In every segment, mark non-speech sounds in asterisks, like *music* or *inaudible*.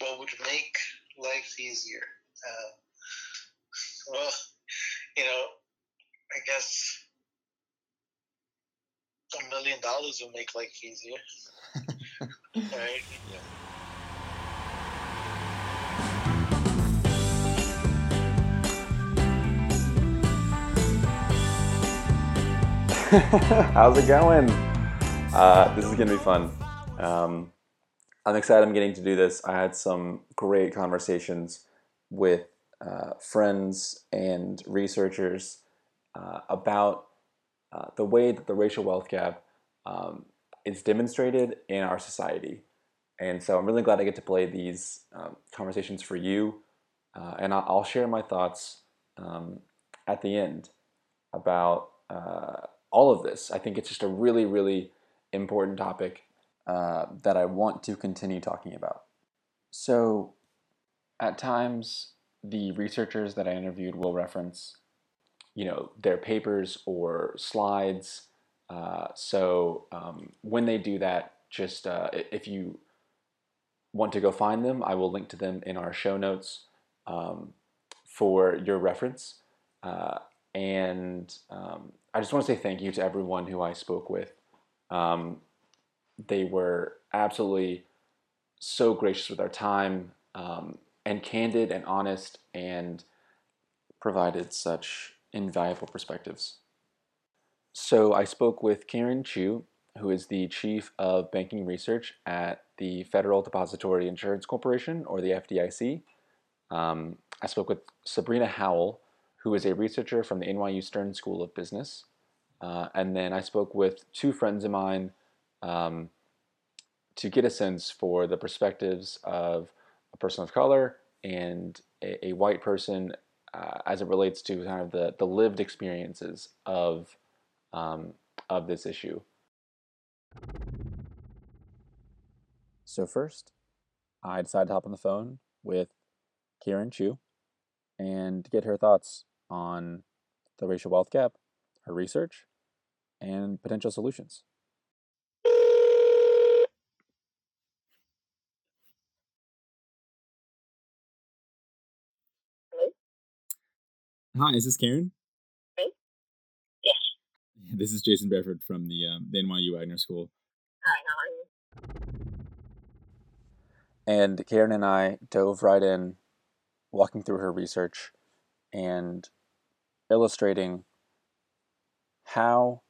what would make life easier? Uh, well, you know, I guess a million dollars would make life easier. *laughs* right? Yeah. *laughs* How's it going? Uh, this is gonna be fun. Um, I'm excited. I'm getting to do this. I had some great conversations with uh, friends and researchers uh, about uh, the way that the racial wealth gap um, is demonstrated in our society. And so I'm really glad I get to play these um, conversations for you. Uh, and I'll share my thoughts um, at the end about uh, all of this. I think it's just a really, really important topic uh, that I want to continue talking about. So, at times, the researchers that I interviewed will reference, you know, their papers or slides. Uh, so um, when they do that, just uh, if you want to go find them, I will link to them in our show notes um, for your reference. Uh, and um, I just want to say thank you to everyone who I spoke with. They were absolutely so gracious with our time um, and candid and honest and provided such invaluable perspectives. So I spoke with Karyen Chu, who is the Chief of Banking Research at the Federal Depository Insurance Corporation, or the FDIC. Um, I spoke with Sabrina Howell, who is a researcher from the NYU Stern School of Business. Uh, and then I spoke with two friends of mine um, to get a sense for the perspectives of a person of color and a, a white person uh, as it relates to kind of the, the lived experiences of, um, of this issue. So, first, I decided to hop on the phone with Karyen Chu and get her thoughts on the racial wealth gap, her research, and potential solutions. Hi, is this Karyen? Hey. Yes. *laughs* This is Jason Bedford from the, um, the NYU Wagner School. Hi, how are you? And Karyen and I dove right in, walking through her research and illustrating how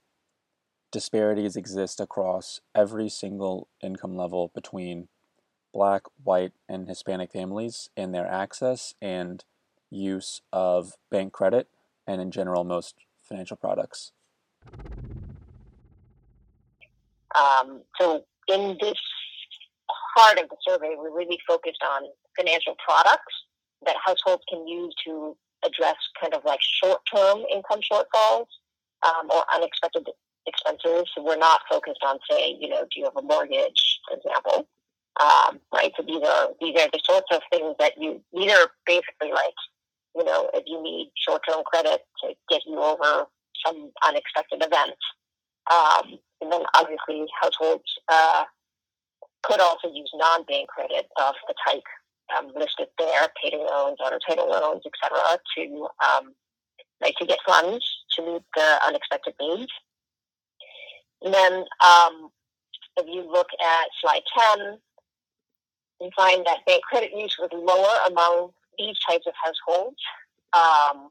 disparities exist across every single income level between black, white, and Hispanic families in their access and use of bank credit and, in general, most financial products? Um, so, in this part of the survey, we really focused on financial products that households can use to address kind of like short term income shortfalls um, or unexpected expenses. So we're not focused on, say, you know, do you have a mortgage, for example? Um, right. So these are these are the sorts of things that you these are basically like you know, if you need short term credit to get you over some unexpected event. Um, and then obviously households uh, could also use non bank credit of the type um, listed there, payday loans, auto title loans, etc., to um, like to get funds to meet the unexpected needs. And then um, if you look at slide 10, you find that bank credit use was lower among these types of households. Um,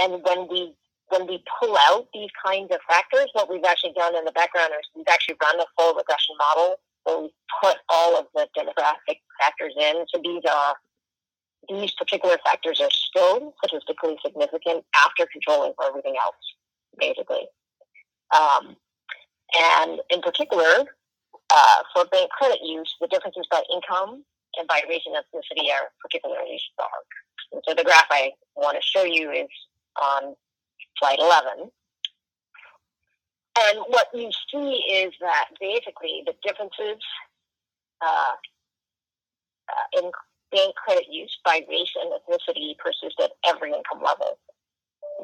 and when we when we pull out these kinds of factors, what we've actually done in the background is we've actually run a full regression model where we put all of the demographic factors in. So these are these particular factors are still statistically significant after controlling for everything else, basically. Um, and in particular, uh, for bank credit use, the differences by income and by race and ethnicity are particularly stark. And so the graph I want to show you is on slide 11. And what you see is that basically the differences uh, uh, in bank credit use by race and ethnicity persist at every income level,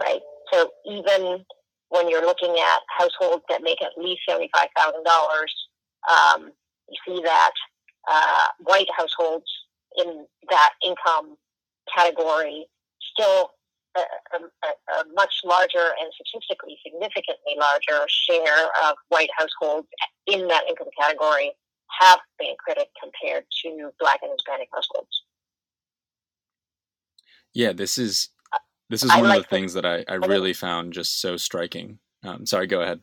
right? So even when you're looking at households that make at least $75,000, um, you see that uh, white households in that income category still a, a, a, much larger and statistically significantly larger share of white households in that income category have bank credit compared to black and Hispanic households. Yeah, this is this is one like of the things that I, I really found just so striking. Um, sorry, go ahead.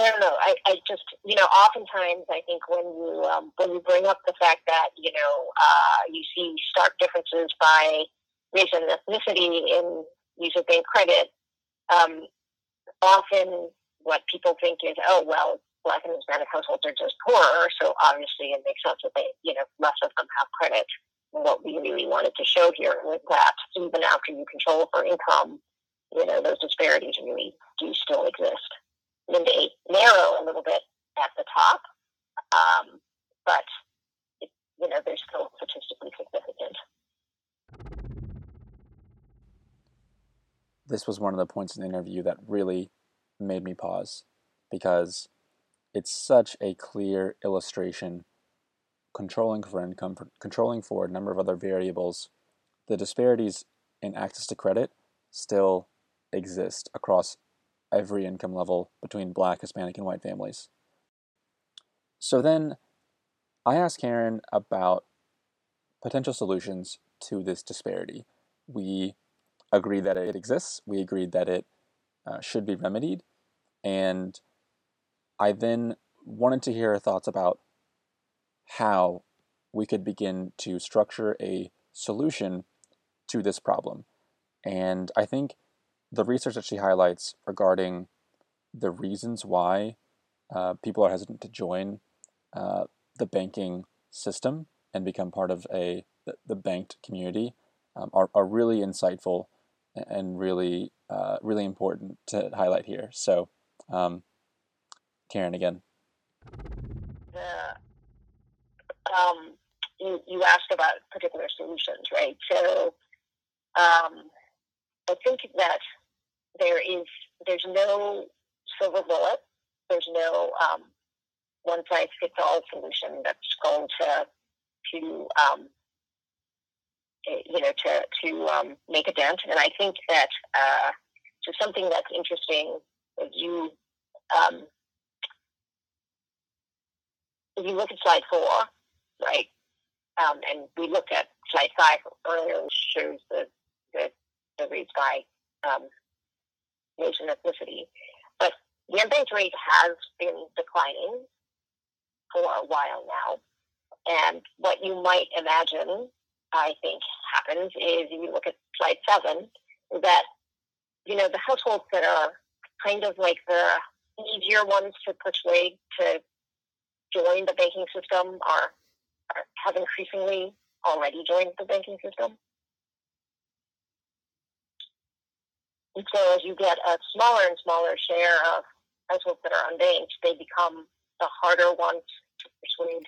No, no, no. I, I just, you know, oftentimes I think when you um, when you bring up the fact that you know uh, you see stark differences by race and ethnicity in of bank credit, um, often what people think is, oh well, black and Hispanic households are just poorer, so obviously it makes sense that they, you know, less of them have credit. And what we really wanted to show here was that even after you control for income, you know, those disparities really do still exist. Narrow a little bit at the top, um, but it, you know, they're still statistically significant. This was one of the points in the interview that really made me pause because it's such a clear illustration controlling for income, controlling for a number of other variables, the disparities in access to credit still exist across every income level between black, Hispanic, and white families. So then I asked Karyen about potential solutions to this disparity. We agreed that it exists, we agreed that it uh, should be remedied, and I then wanted to hear her thoughts about how we could begin to structure a solution to this problem. And I think the research that she highlights regarding the reasons why uh, people are hesitant to join uh, the banking system and become part of a the, banked community um, are, are really insightful and really uh, really important to highlight here. So um, Karyen again. The, um, you, you asked about particular solutions, right? So um, I think that there is there's no silver bullet. There's no um, one size fits all solution that's going to to um, eh, you know to to um, make a dent. And I think that uh, so something that's interesting is you um, if you look at slide four, right, um, and we looked at slide five earlier, which shows the, the, the rates by um, nation ethnicity. But the unbanked rate has been declining for a while now. And what you might imagine, I think, happens is if you look at slide seven, that, you know, the households that are kind of like the easier ones to persuade to join the banking system are, are have increasingly already joined the banking system. And so as you get a smaller and smaller share of households that are unbanked, they become the harder ones to persuade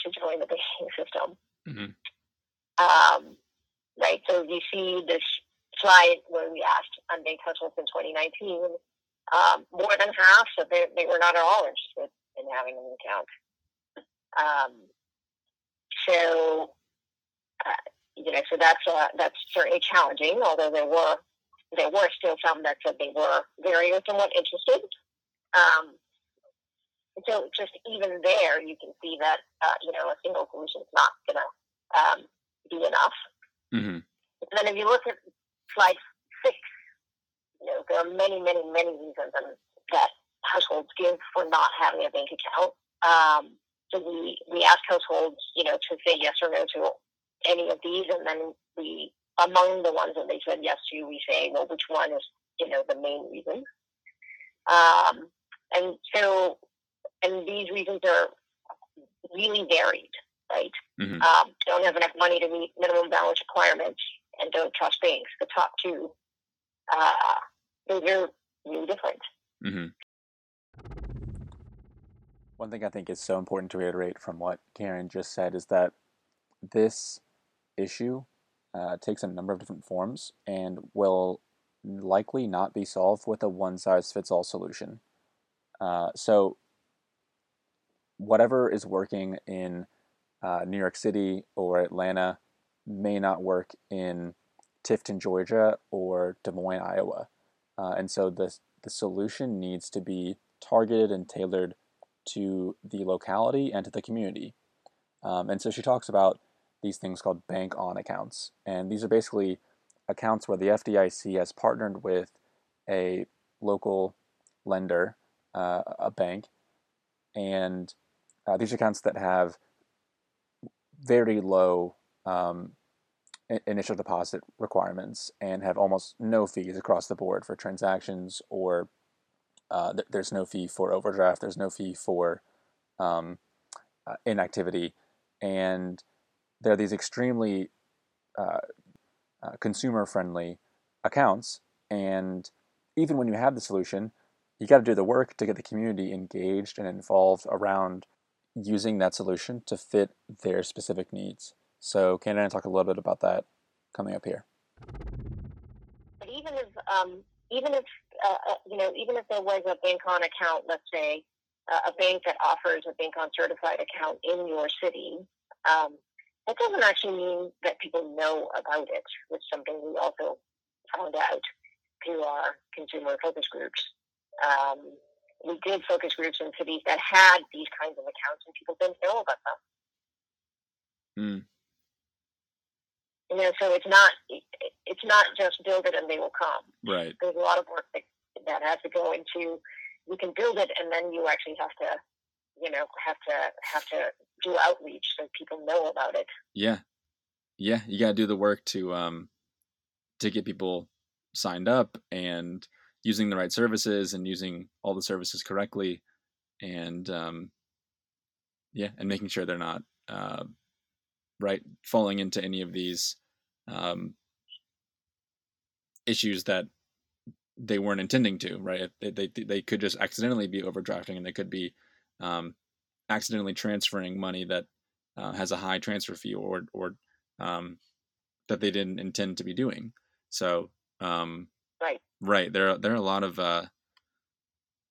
to join the banking *laughs* system. Mm-hmm. Um, right. So you see this slide where we asked unbanked households in 2019. Um, more than half said they, they were not at all interested in having an account. Um, so, uh, you know, so that's uh, that's certainly challenging. Although there were there were still some that said they were very or somewhat interested. Um, so just even there, you can see that uh, you know a single solution is not going to um, be enough. Mm-hmm. And then if you look at slide six, you know there are many, many, many reasons that households give for not having a bank account. Um, so we, we ask households, you know, to say yes or no to any of these, and then we, among the ones that they said yes to, we say, well, which one is, you know, the main reason? Um, and so, and these reasons are really varied, right? Mm-hmm. Um, don't have enough money to meet minimum balance requirements and don't trust banks. The top two, uh, those are really different. Mm-hmm. One thing I think is so important to reiterate from what Karyen just said is that this issue uh, takes a number of different forms and will likely not be solved with a one size fits all solution. Uh, so, whatever is working in uh, New York City or Atlanta may not work in Tifton, Georgia, or Des Moines, Iowa. Uh, and so the, the solution needs to be targeted and tailored to the locality and to the community. Um, and so she talks about these things called bank on accounts. And these are basically accounts where the FDIC has partnered with a local lender, uh, a bank, and uh, these accounts that have very low um, initial deposit requirements and have almost no fees across the board for transactions or uh, th- there's no fee for overdraft there's no fee for um, uh, inactivity and there are these extremely uh, uh consumer friendly accounts and even when you have the solution you got to do the work to get the community engaged and involved around using that solution to fit their specific needs. So, can I talk a little bit about that coming up here? But even if, um, even if uh, uh, you know, even if there was a bank on account, let's say uh, a bank that offers a bank on certified account in your city, um, that doesn't actually mean that people know about it. Which is something we also found out through our consumer focus groups. Um, we did focus groups in cities that had these kinds of accounts, and people didn't know about them. Mm. You know, so it's not it's not just build it and they will come. Right. There's a lot of work that that has to go into. You can build it, and then you actually have to, you know, have to have to do outreach so people know about it. Yeah, yeah, you got to do the work to um to get people signed up and using the right services and using all the services correctly and um, yeah and making sure they're not uh, right falling into any of these um, issues that they weren't intending to right they, they, they could just accidentally be overdrafting and they could be um, accidentally transferring money that uh, has a high transfer fee or or um, that they didn't intend to be doing so um, right Right. There are there are a lot of uh,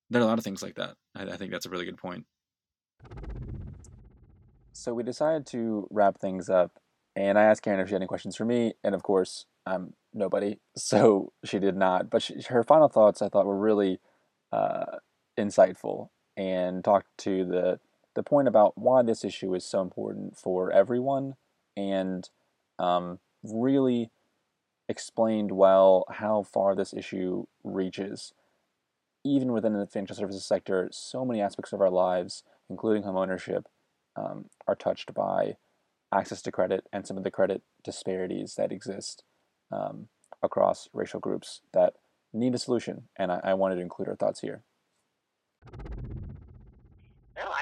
there are a lot of things like that. I, I think that's a really good point. So we decided to wrap things up, and I asked Karyen if she had any questions for me, and of course, I'm nobody, *laughs* so she did not. But she, her final thoughts, I thought, were really uh, insightful and talked to the the point about why this issue is so important for everyone, and um, really explained well how far this issue reaches. Even within the financial services sector, so many aspects of our lives, including home ownership, um, are touched by access to credit and some of the credit disparities that exist um, across racial groups that need a solution. And I, I, wanted to include our thoughts here.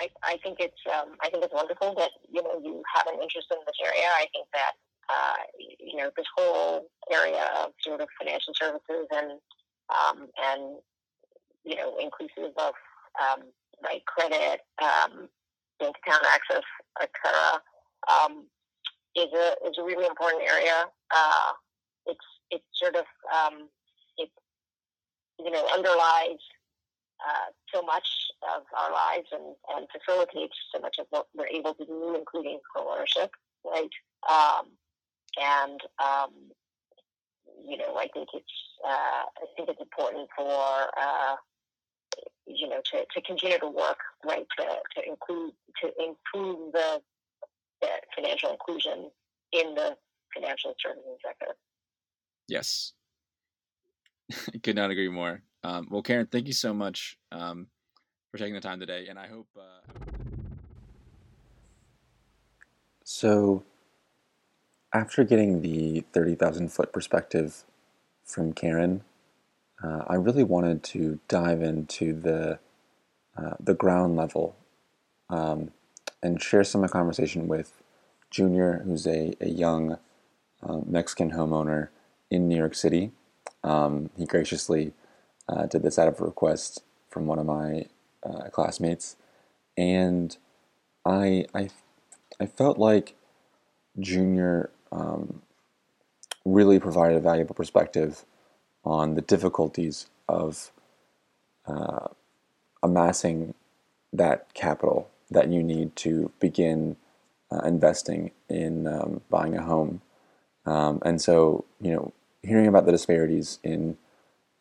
I, I think it's um, I think it's wonderful that you know you have an interest in this area. I think that uh, you know, this whole area of sort of financial services and um, and you know, inclusive of um, like credit, um, bank account access, etc., um, is a is a really important area. Uh, it's it's sort of um, it you know underlies uh, so much of our lives and, and facilitates so much of what we're able to do, including homeownership, right? Um, and um, you know, I think it's uh, I think it's important for uh, you know to, to continue to work right to, to include to improve the, the financial inclusion in the financial services sector. Yes, I *laughs* could not agree more. Um, well, Karyen, thank you so much um, for taking the time today, and I hope. Uh... So, after getting the 30,000 foot perspective from Karyen, uh, I really wanted to dive into the, uh, the ground level um, and share some of my conversation with Junior, who's a, a young uh, Mexican homeowner in New York City. Um, he graciously uh, did this out of a request from one of my uh, classmates. And I, I, I felt like Junior um, really provided a valuable perspective on the difficulties of uh, amassing that capital that you need to begin uh, investing in um, buying a home. Um, and so, you know, hearing about the disparities in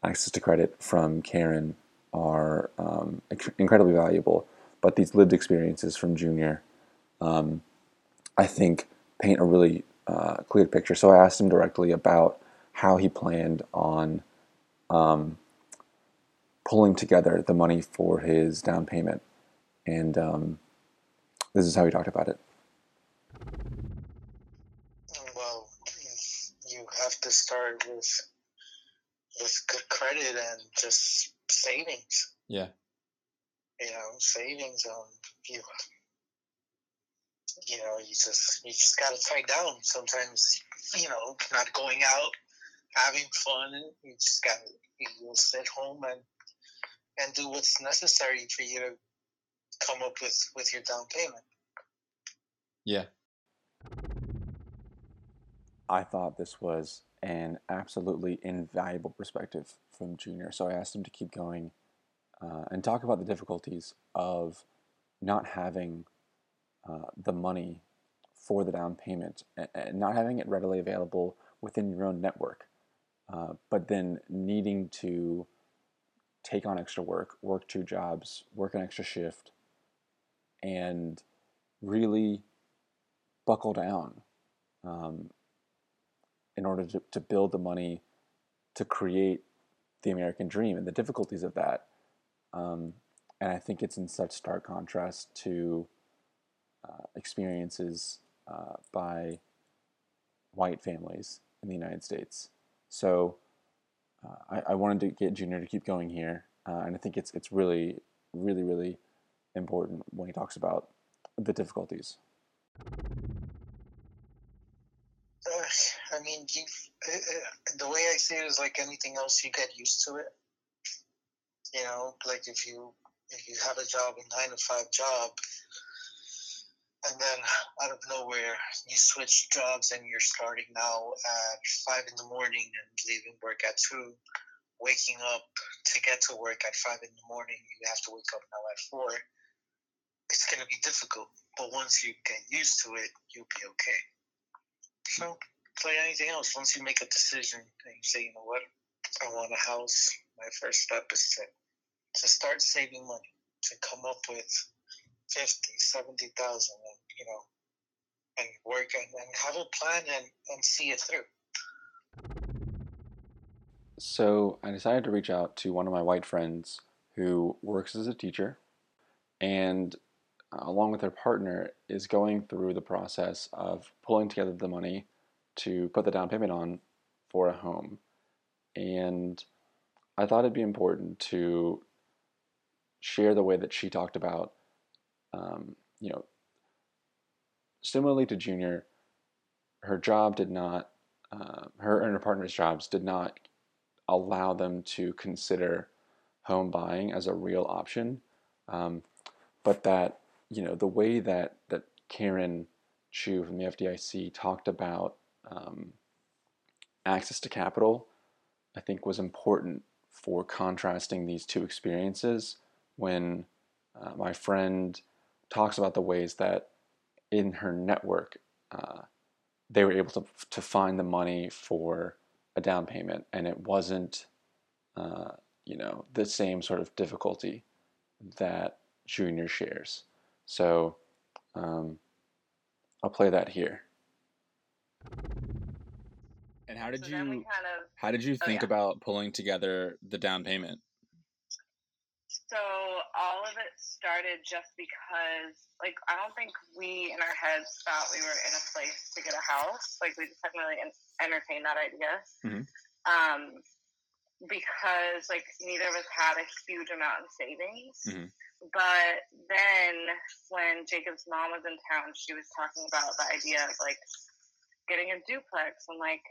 access to credit from Karyen are um, incredibly valuable. But these lived experiences from Junior, um, I think, paint a really uh, clear picture. So I asked him directly about how he planned on um, pulling together the money for his down payment. And um, this is how he talked about it. Well, you have to start with with good credit and just savings. Yeah. You know, savings. Um, you you know, you just you just gotta tie down. Sometimes, you know, not going out, having fun. You just gotta you'll sit home and and do what's necessary for you to come up with with your down payment. Yeah. I thought this was an absolutely invaluable perspective from Junior. So I asked him to keep going uh, and talk about the difficulties of not having uh, the money for the down payment and, not having it readily available within your own network, uh, but then needing to take on extra work, work two jobs, work an extra shift, and really buckle down um, in order to, to build the money to create the American dream and the difficulties of that. Um, and I think it's in such stark contrast to uh, experiences uh, by white families in the United States. So uh, I, I, wanted to get Junior to keep going here, uh, and I think it's it's really, really, really important when he talks about the difficulties. I mean, you, uh, uh, the way I see it is like anything else, you get used to it. You know, like if you if you have a job, a nine to five job, and then out of nowhere you switch jobs and you're starting now at five in the morning and leaving work at two, waking up to get to work at five in the morning, you have to wake up now at four. It's gonna be difficult, but once you get used to it, you'll be okay. So like anything else. Once you make a decision and you say, you know what, I want a house, my first step is to to start saving money, to come up with 50, 70,000 and, you know, and work and, and have a plan and, and see it through. So I decided to reach out to one of my white friends who works as a teacher and uh, along with her partner is going through the process of pulling together the money to put the down payment on for a home. And I thought it'd be important to share the way that she talked about, um, you know, similarly to Junior, her job did not, uh, her and her partner's jobs did not allow them to consider home buying as a real option. Um, but that, you know, the way that, that Karyen Chu from the FDIC talked about um, access to capital, I think was important for contrasting these two experiences when uh, my friend talks about the ways that in her network uh, they were able to, to find the money for a down payment and it wasn't uh, you know the same sort of difficulty that junior shares. So um, i'll play that here and how did so you kind of, how did you oh, think oh, yeah. about pulling together the down payment? So all of it started just because like I don't think we in our heads thought we were in a place to get a house. Like we just hadn't really entertained that idea. Mm-hmm. Um, because like neither of us had a huge amount of savings. Mm-hmm. But then when Jacob's mom was in town, she was talking about the idea of like getting a duplex and like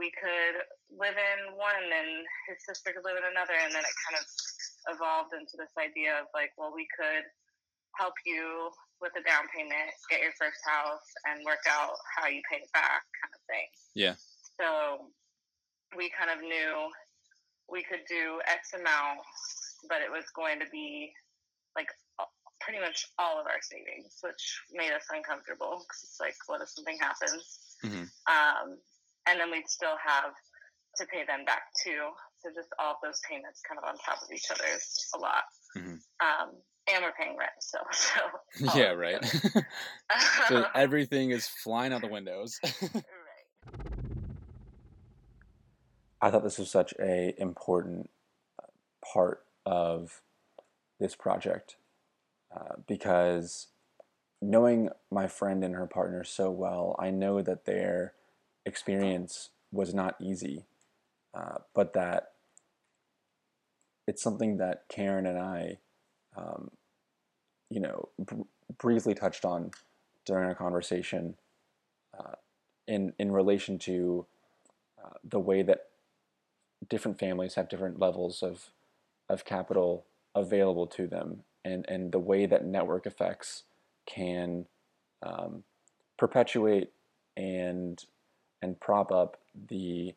we could live in one and his sister could live in another. And then it kind of evolved into this idea of like well we could help you with a down payment get your first house and work out how you pay it back kind of thing. Yeah. So we kind of knew we could do x amount but it was going to be like pretty much all of our savings, which made us uncomfortable because it's like, what if something happens? Mhm. Um, and then we'd still have to pay them back too. So just all of those payments kind of on top of each other is a lot. Mhm. Um, and we're paying rent still. So *laughs* *laughs* all yeah, right. *laughs* so everything is flying out the windows. right. I thought this was such a important uh, part of this project uh, because knowing my friend and her partner so well, I know that their experience was not easy, uh, but that it's something that Karyen and I, um, you know, br- briefly touched on during our conversation uh, in in relation to uh, the way that different families have different levels of of capital available to them, and and the way that network effects can um, perpetuate and and prop up the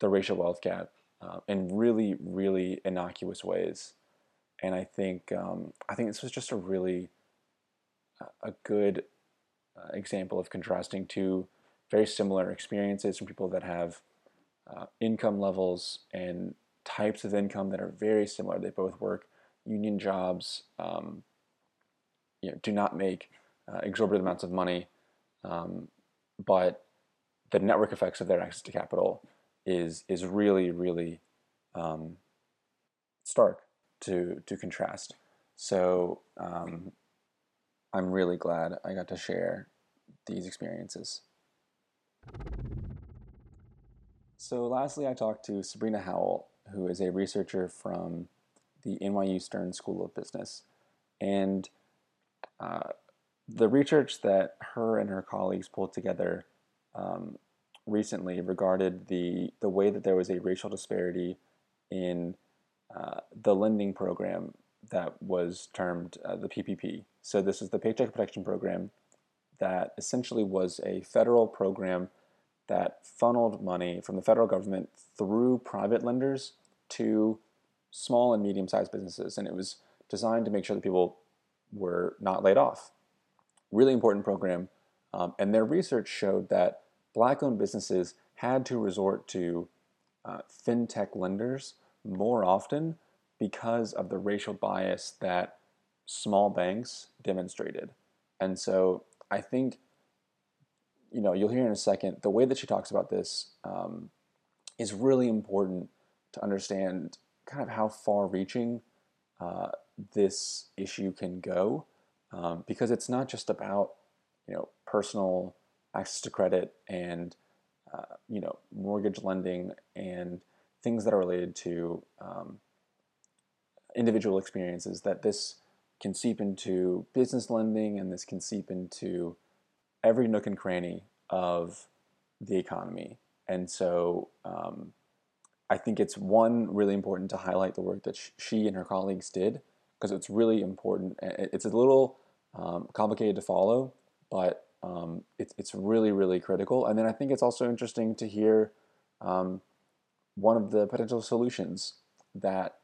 the racial wealth gap uh, in really really innocuous ways. And I think um, I think this was just a really a good uh, example of contrasting two very similar experiences from people that have uh, income levels and types of income that are very similar. They both work union jobs, um, you know, do not make uh, exorbitant amounts of money, um, but the network effects of their access to capital is is really really um, stark to to contrast. So um, I'm really glad I got to share these experiences. So, lastly, I talked to Sabrina Howell, who is a researcher from the NYU Stern School of Business. And uh, the research that her and her colleagues pulled together um, recently regarded the, the way that there was a racial disparity in uh, the lending program that was termed uh, the PPP. So, this is the Paycheck Protection Program that essentially was a federal program that funneled money from the federal government through private lenders to small and medium sized businesses. And it was designed to make sure that people were not laid off. Really important program. Um, and their research showed that black owned businesses had to resort to uh, fintech lenders more often because of the racial bias that small banks demonstrated. And so I think you know, you'll hear in a second, the way that she talks about this um, is really important to understand kind of how far reaching uh, this issue can go um, because it's not just about, you know, personal access to credit and, uh, you know, mortgage lending and things that are related to um, individual experiences, that this can seep into business lending and this can seep into every nook and cranny of the economy. And so um, I think it's one really important to highlight the work that she and her colleagues did because it's really important. It's a little um, complicated to follow, but um, it's, it's really, really critical. And then I think it's also interesting to hear um, one of the potential solutions that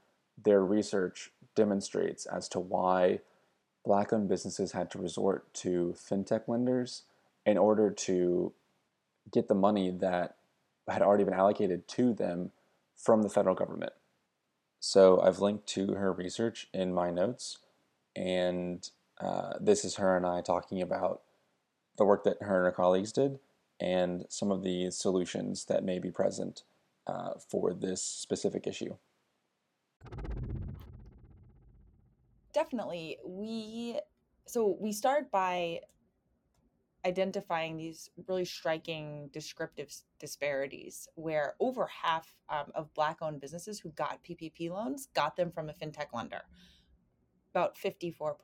their research demonstrates as to why black owned businesses had to resort to fintech lenders in order to get the money that had already been allocated to them from the federal government. So I've linked to her research in my notes, and uh, this is her and I talking about the work that her and her colleagues did and some of the solutions that may be present uh, for this specific issue. Definitely. We so we start by identifying these really striking descriptive disparities where over half um, of black owned businesses who got ppp loans got them from a fintech lender. About 54%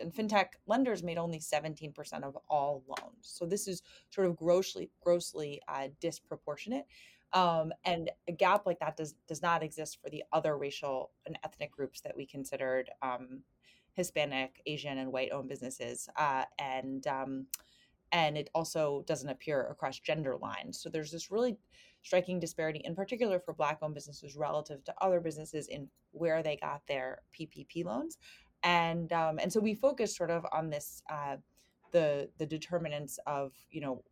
and fintech lenders made only 17% of all loans. So this is sort of grossly grossly uh, disproportionate. Um, and a gap like that does does not exist for the other racial and ethnic groups that we considered um, hispanic asian and white owned businesses. Uh, and um, and it also doesn't appear across gender lines. So there's this really striking disparity, in particular for Black owned businesses relative to other businesses in where they got their PPP loans. and um, and so we focus sort of on this uh, the the determinants of you know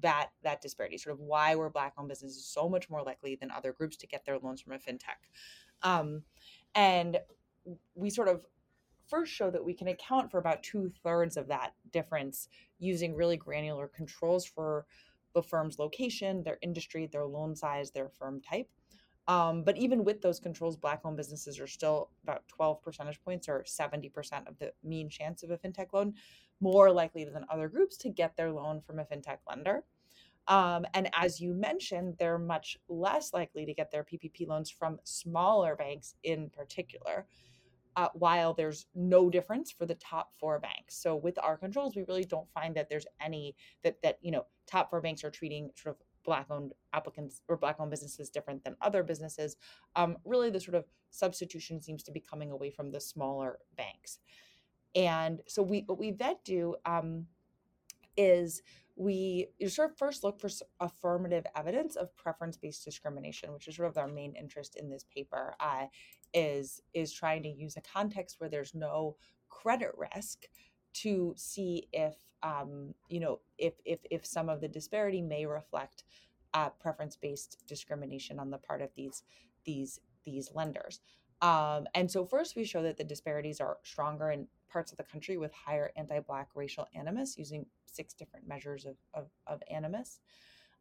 that that disparity sort of why were black owned businesses so much more likely than other groups to get their loans from a fintech um, and we sort of first show that we can account for about two thirds of that difference using really granular controls for the firm's location, their industry, their loan size, their firm type. Um, but even with those controls, black owned businesses are still about 12 percentage points or 70% of the mean chance of a fintech loan, more likely than other groups to get their loan from a fintech lender. Um, and as you mentioned, they're much less likely to get their PPP loans from smaller banks in particular uh, while there's no difference for the top four banks. So with our controls, we really don't find that there's any that that you know top four banks are treating sort of black owned applicants or black owned businesses different than other businesses. Um, really, the sort of substitution seems to be coming away from the smaller banks. And so we what we then do um, is we sort of first look for affirmative evidence of preference based discrimination, which is sort of our main interest in this paper. Uh, is is trying to use a context where there's no credit risk to see if um, you know if if if some of the disparity may reflect uh, preference based discrimination on the part of these these these lenders. Um, and so first we show that the disparities are stronger in parts of the country with higher anti-black racial animus using six different measures of, of, of animus.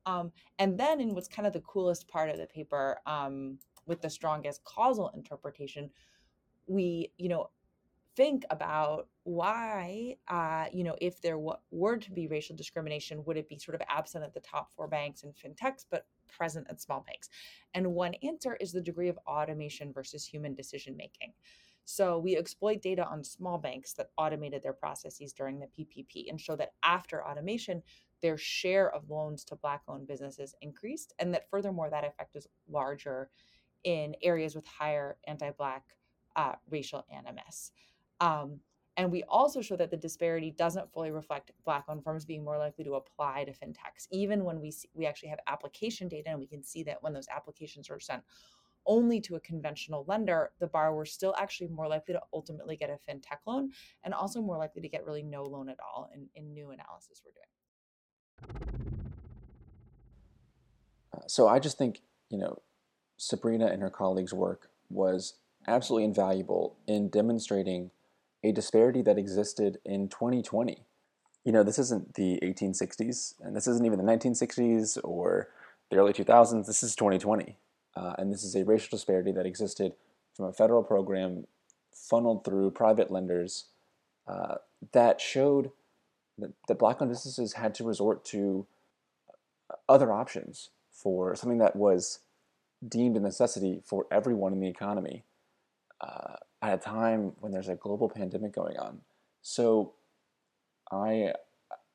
Um, and then in what's kind of the coolest part of the paper, um, with the strongest causal interpretation, we, you know, think about why, uh, you know, if there w- were to be racial discrimination, would it be sort of absent at the top four banks and fintechs, but present at small banks? And one answer is the degree of automation versus human decision making. So we exploit data on small banks that automated their processes during the PPP and show that after automation, their share of loans to Black owned businesses increased, and that furthermore, that effect is larger in areas with higher anti Black uh, racial animus. Um, and we also show that the disparity doesn't fully reflect Black owned firms being more likely to apply to fintechs, even when we see, we actually have application data and we can see that when those applications are sent only to a conventional lender, the borrower is still actually more likely to ultimately get a fintech loan and also more likely to get really no loan at all in, in new analysis we're doing. Uh, so I just think, you know, Sabrina and her colleagues' work was absolutely invaluable in demonstrating a disparity that existed in 2020. You know, this isn't the 1860s, and this isn't even the 1960s or the early 2000s. This is 2020. Uh, and this is a racial disparity that existed from a federal program funneled through private lenders uh, that showed that, that black owned businesses had to resort to other options for something that was deemed a necessity for everyone in the economy uh, at a time when there's a global pandemic going on. So I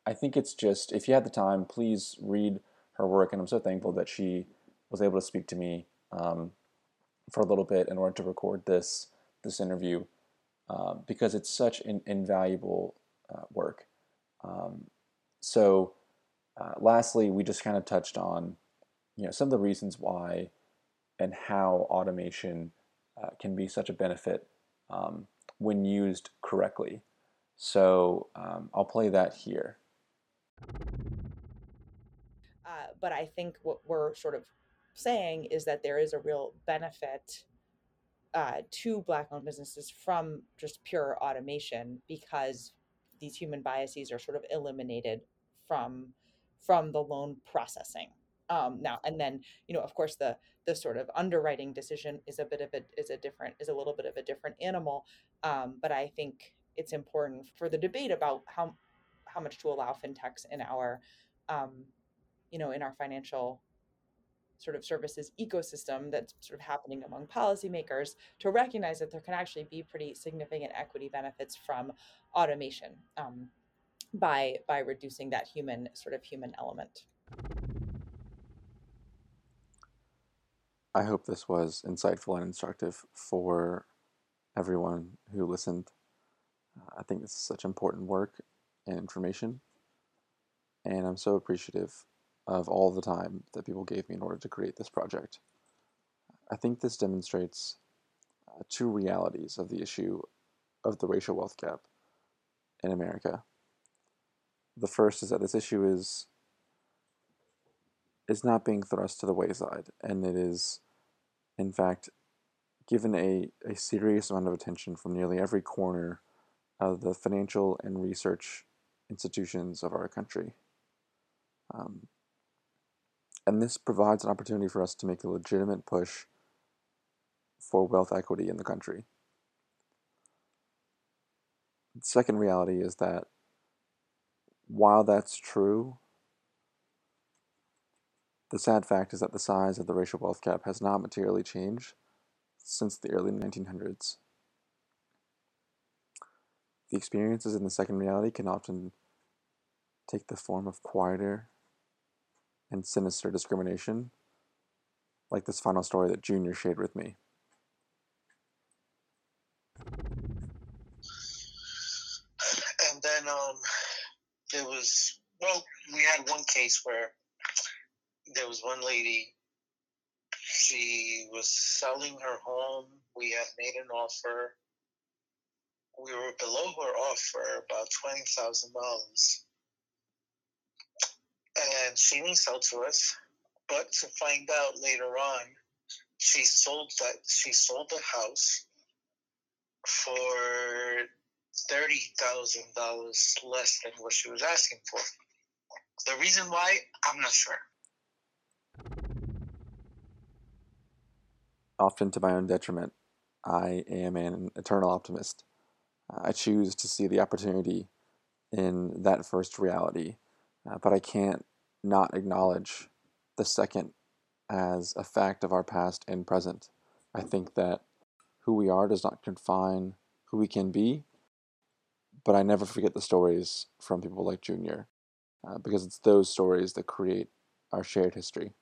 I think it's just if you had the time, please read her work, and I'm so thankful that she was able to speak to me um, for a little bit in order to record this this interview uh, because it's such an invaluable uh, work. Um, so, uh, lastly, we just kind of touched on you know some of the reasons why and how automation uh, can be such a benefit um, when used correctly. So um, I'll play that here. Uh, but I think what we're sort of saying is that there is a real benefit uh, to black owned businesses from just pure automation because these human biases are sort of eliminated from from the loan processing. Um, now and then you know of course the the sort of underwriting decision is a bit of a is a different is a little bit of a different animal. Um, but i think it's important for the debate about how how much to allow fintechs in our um, you know in our financial sort of services ecosystem that's sort of happening among policymakers to recognize that there can actually be pretty significant equity benefits from automation um, by by reducing that human sort of human element. I hope this was insightful and instructive for everyone who listened. Uh, I think this is such important work and information, and I'm so appreciative of all the time that people gave me in order to create this project. I think this demonstrates uh, two realities of the issue of the racial wealth gap in America. The first is that this issue is is not being thrust to the wayside, and it is, in fact, given a, a serious amount of attention from nearly every corner of the financial and research institutions of our country. Um, and this provides an opportunity for us to make a legitimate push for wealth equity in the country. The second reality is that while that's true, the sad fact is that the size of the racial wealth gap has not materially changed since the early 1900s. The experiences in the second reality can often take the form of quieter and sinister discrimination, like this final story that Junior shared with me. And then um, there was, well, we had one case where there was one lady, she was selling her home. We had made an offer. We were below her offer about $20,000 and she didn't sell to us. But to find out later on, she sold that she sold the house for thirty thousand dollars less than what she was asking for. The reason why, I'm not sure. Often to my own detriment, I am an eternal optimist. I choose to see the opportunity in that first reality uh, but I can't not acknowledge the second as a fact of our past and present. I think that who we are does not confine who we can be, but I never forget the stories from people like Junior, uh, because it's those stories that create our shared history.